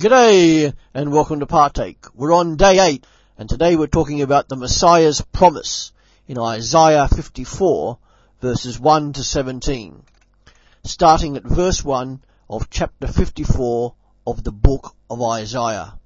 G'day and welcome to Partake. We're on day 8 and today we're talking about the Messiah's promise in Isaiah 54 verses 1 to 17. Starting at verse 1 of chapter 54 of the book of Isaiah.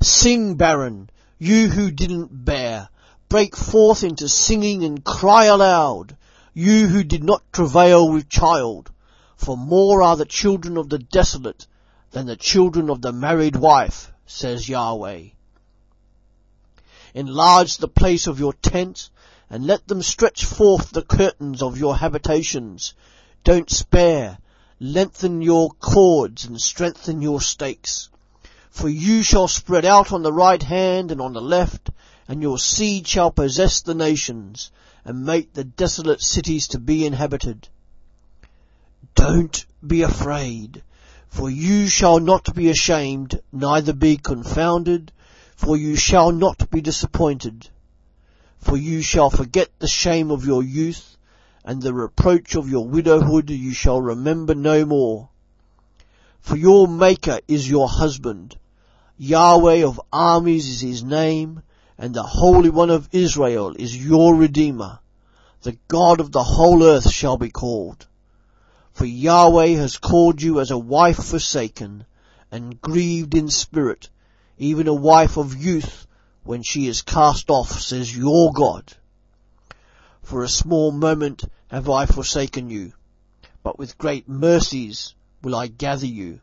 Sing barren, you who didn't bear. Break forth into singing and cry aloud, you who did not travail with child. For more are the children of the desolate than the children of the married wife, says Yahweh. Enlarge the place of your tent, and let them stretch forth the curtains of your habitations. Don't spare. Lengthen your cords and strengthen your stakes. For you shall spread out on the right hand and on the left, and your seed shall possess the nations, and make the desolate cities to be inhabited. Don't be afraid. For you shall not be ashamed, neither be confounded, for you shall not be disappointed. For you shall forget the shame of your youth, and the reproach of your widowhood you shall remember no more. For your Maker is your husband, Yahweh of armies is his name, and the Holy One of Israel is your Redeemer. The God of the whole earth shall be called. For Yahweh has called you as a wife forsaken and grieved in spirit, even a wife of youth when she is cast off, says your God. For a small moment have I forsaken you, but with great mercies will I gather you.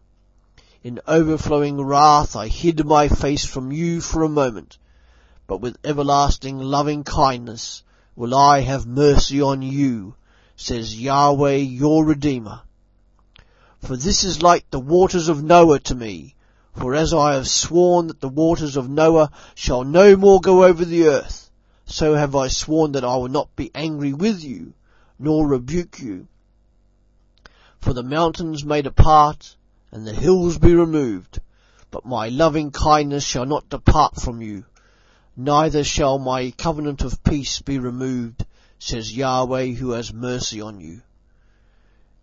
In overflowing wrath I hid my face from you for a moment, but with everlasting loving kindness will I have mercy on you says Yahweh your Redeemer. For this is like the waters of Noah to me, for as I have sworn that the waters of Noah shall no more go over the earth, so have I sworn that I will not be angry with you, nor rebuke you. For the mountains may depart, and the hills be removed, but my loving kindness shall not depart from you, neither shall my covenant of peace be removed, says Yahweh who has mercy on you.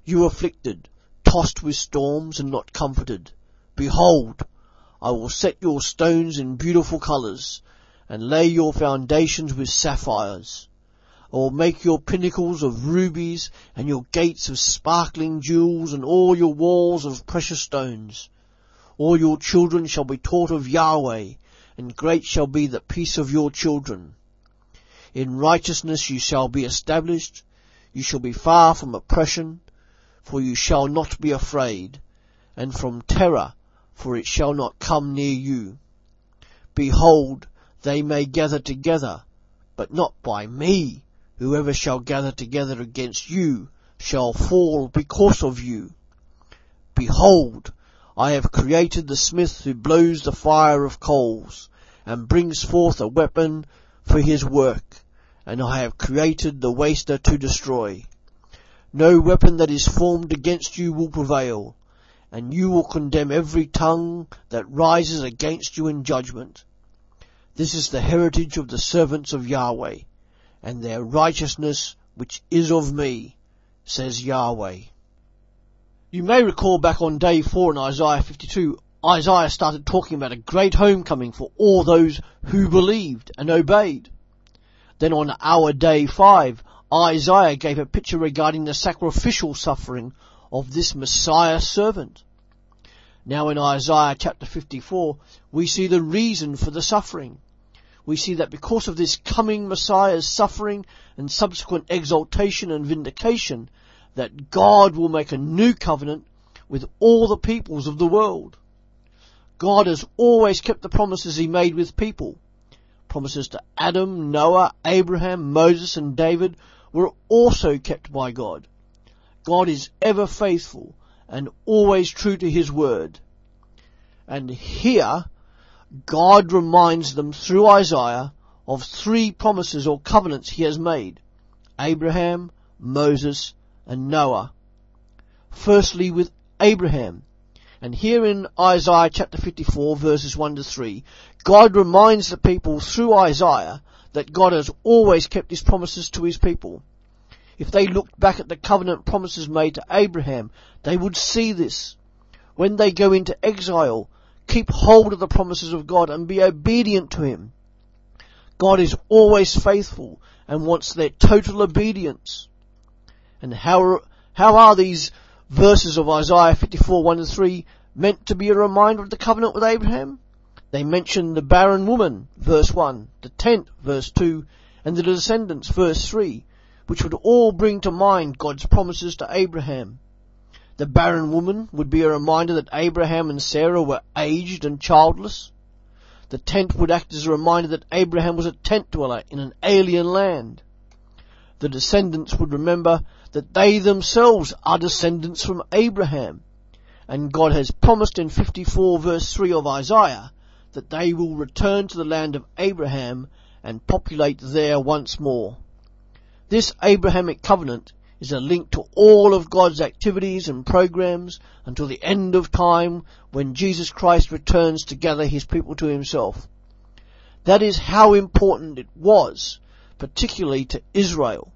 You afflicted, tossed with storms and not comforted. Behold, I will set your stones in beautiful colours, and lay your foundations with sapphires. I will make your pinnacles of rubies, and your gates of sparkling jewels, and all your walls of precious stones. All your children shall be taught of Yahweh, and great shall be the peace of your children. In righteousness you shall be established. You shall be far from oppression, for you shall not be afraid, and from terror, for it shall not come near you. Behold, they may gather together, but not by me. Whoever shall gather together against you shall fall because of you. Behold, I have created the smith who blows the fire of coals, and brings forth a weapon for his work and I have created the waster to destroy. No weapon that is formed against you will prevail, and you will condemn every tongue that rises against you in judgment. This is the heritage of the servants of Yahweh, and their righteousness which is of me, says Yahweh. You may recall back on day four in Isaiah 52, Isaiah started talking about a great homecoming for all those who believed and obeyed. Then on our day five, Isaiah gave a picture regarding the sacrificial suffering of this Messiah servant. Now in Isaiah chapter 54, we see the reason for the suffering. We see that because of this coming Messiah's suffering and subsequent exaltation and vindication, that God will make a new covenant with all the peoples of the world. God has always kept the promises he made with people promises to Adam, Noah, Abraham, Moses and David were also kept by God. God is ever faithful and always true to his word. And here, God reminds them through Isaiah of three promises or covenants he has made. Abraham, Moses, and Noah. Firstly with Abraham, and here in Isaiah chapter 54 verses 1 to 3, God reminds the people through Isaiah that God has always kept his promises to his people. If they looked back at the covenant promises made to Abraham, they would see this. When they go into exile, keep hold of the promises of God and be obedient to Him. God is always faithful and wants their total obedience. And how, how are these verses of Isaiah 54, 1 and 3 meant to be a reminder of the covenant with Abraham? They mention the barren woman, verse 1, the tent, verse 2, and the descendants, verse 3, which would all bring to mind God's promises to Abraham. The barren woman would be a reminder that Abraham and Sarah were aged and childless. The tent would act as a reminder that Abraham was a tent dweller in an alien land. The descendants would remember that they themselves are descendants from Abraham. And God has promised in 54 verse 3 of Isaiah that they will return to the land of Abraham and populate there once more. This Abrahamic covenant is a link to all of God's activities and programs until the end of time when Jesus Christ returns to gather his people to himself. That is how important it was, particularly to Israel.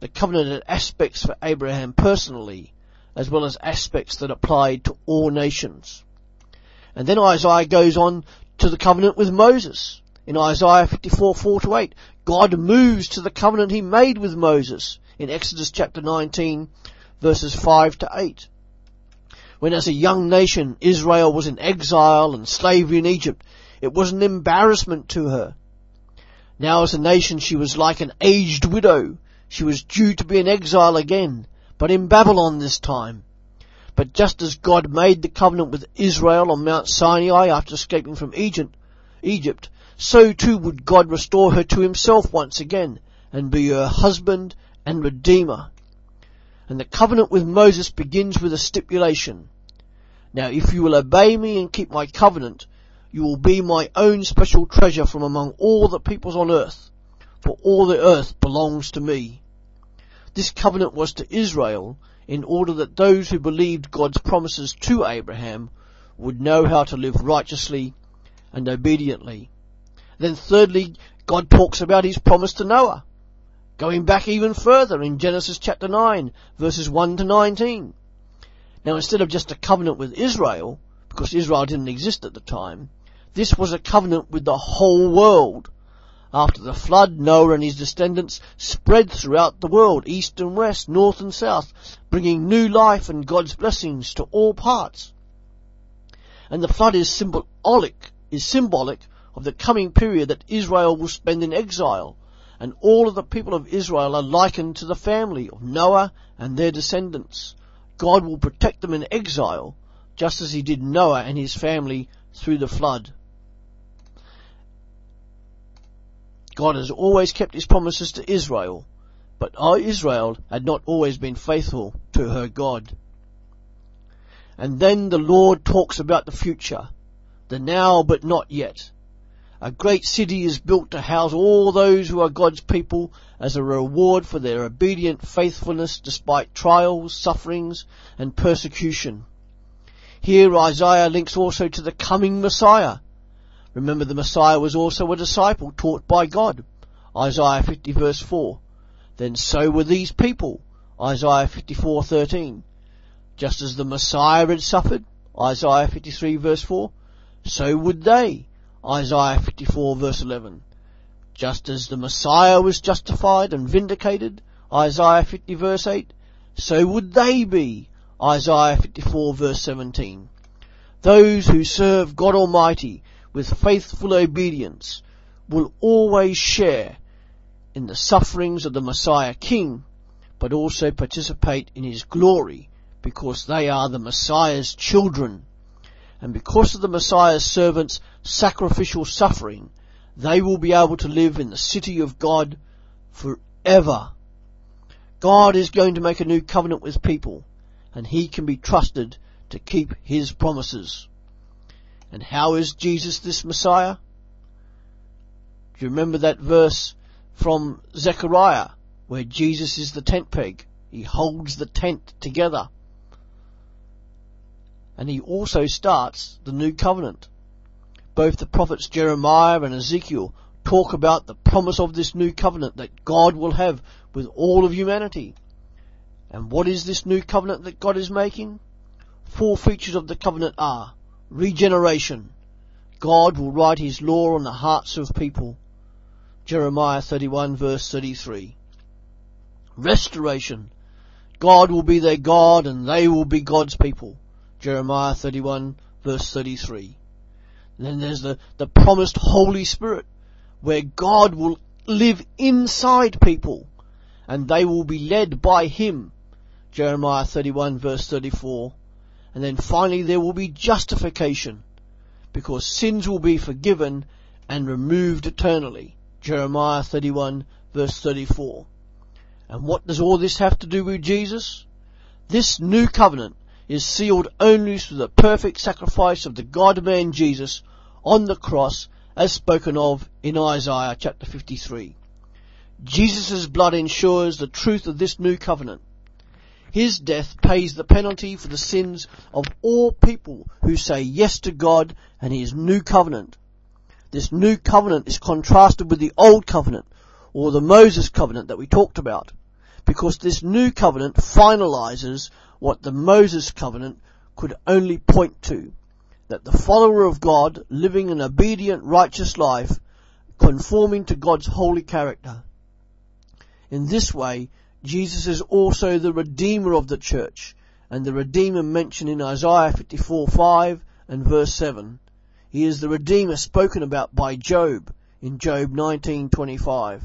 The covenant had aspects for Abraham personally, as well as aspects that applied to all nations. And then Isaiah goes on to the covenant with Moses. In Isaiah 54, 4 to 8, God moves to the covenant he made with Moses in Exodus chapter 19 verses 5 to 8. When as a young nation Israel was in exile and slavery in Egypt, it was an embarrassment to her. Now as a nation she was like an aged widow. She was due to be in exile again, but in Babylon this time. But just as God made the covenant with Israel on Mount Sinai after escaping from Egypt, Egypt, so too would God restore her to himself once again and be her husband and redeemer. And the covenant with Moses begins with a stipulation. Now if you will obey me and keep my covenant, you will be my own special treasure from among all the peoples on earth, for all the earth belongs to me. This covenant was to Israel in order that those who believed God's promises to Abraham would know how to live righteously and obediently. Then thirdly, God talks about his promise to Noah. Going back even further in Genesis chapter 9, verses 1 to 19. Now instead of just a covenant with Israel, because Israel didn't exist at the time, this was a covenant with the whole world. After the flood, Noah and his descendants spread throughout the world, east and west, north and south, bringing new life and God's blessings to all parts. And the flood is symbolic, is symbolic of the coming period that Israel will spend in exile, and all of the people of Israel are likened to the family of Noah and their descendants. God will protect them in exile, just as he did Noah and his family through the flood. God has always kept his promises to Israel, but Israel had not always been faithful to her God. And then the Lord talks about the future, the now but not yet. A great city is built to house all those who are God's people as a reward for their obedient faithfulness despite trials, sufferings, and persecution. Here Isaiah links also to the coming Messiah. Remember the Messiah was also a disciple taught by God. Isaiah 50 verse 4. Then so were these people. Isaiah 54:13. Just as the Messiah had suffered, Isaiah 53 verse 4, so would they. Isaiah 54 verse 11. Just as the Messiah was justified and vindicated, Isaiah 50 verse 8, so would they be, Isaiah 54 verse 17. Those who serve God Almighty with faithful obedience will always share in the sufferings of the Messiah King, but also participate in His glory because they are the Messiah's children and because of the Messiah's servants' sacrificial suffering, they will be able to live in the city of God forever. God is going to make a new covenant with people, and he can be trusted to keep his promises. And how is Jesus this Messiah? Do you remember that verse from Zechariah where Jesus is the tent peg? He holds the tent together and he also starts the new covenant. Both the prophets Jeremiah and Ezekiel talk about the promise of this new covenant that God will have with all of humanity. And what is this new covenant that God is making? Four features of the covenant are Regeneration. God will write his law on the hearts of people. Jeremiah 31 verse 33. Restoration. God will be their God and they will be God's people. Jeremiah 31 verse 33. then there's the, the promised Holy Spirit where God will live inside people and they will be led by Him. Jeremiah 31 verse 34. And then finally there will be justification because sins will be forgiven and removed eternally. Jeremiah 31 verse 34. And what does all this have to do with Jesus? This new covenant is sealed only through the perfect sacrifice of the God-man Jesus on the cross as spoken of in Isaiah chapter 53. Jesus' blood ensures the truth of this new covenant. His death pays the penalty for the sins of all people who say yes to God and His new covenant. This new covenant is contrasted with the old covenant, or the Moses covenant that we talked about, because this new covenant finalizes what the Moses covenant could only point to, that the follower of God living an obedient righteous life, conforming to God's holy character. In this way, Jesus is also the Redeemer of the church, and the Redeemer mentioned in Isaiah 54 5 and verse 7. He is the Redeemer spoken about by Job in Job 19:25.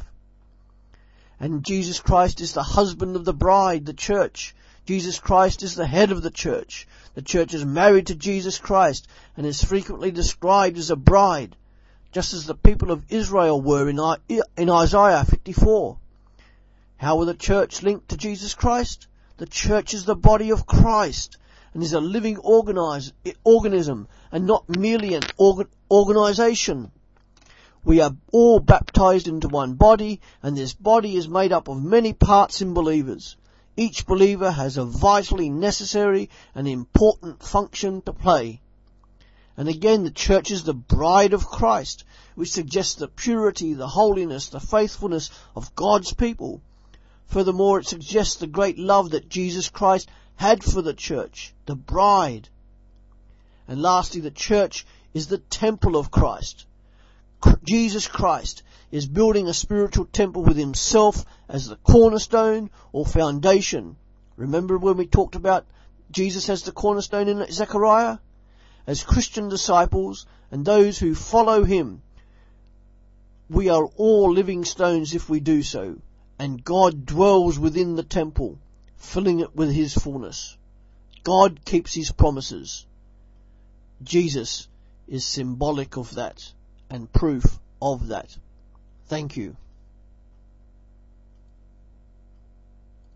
And Jesus Christ is the husband of the bride, the church. Jesus Christ is the head of the church. The church is married to Jesus Christ and is frequently described as a bride, just as the people of Israel were in, in Isaiah 54. How will the church link to Jesus Christ? The church is the body of Christ and is a living organism and not merely an organ, organisation. We are all baptized into one body, and this body is made up of many parts in believers. Each believer has a vitally necessary and important function to play. And again, the church is the bride of Christ, which suggests the purity, the holiness, the faithfulness of God's people. Furthermore, it suggests the great love that Jesus Christ had for the church, the bride. And lastly, the church is the temple of Christ. Jesus Christ is building a spiritual temple with himself as the cornerstone or foundation. Remember when we talked about Jesus as the cornerstone in Zechariah? As Christian disciples and those who follow him, we are all living stones if we do so. And God dwells within the temple, filling it with his fullness. God keeps his promises. Jesus is symbolic of that and proof of that. Thank you.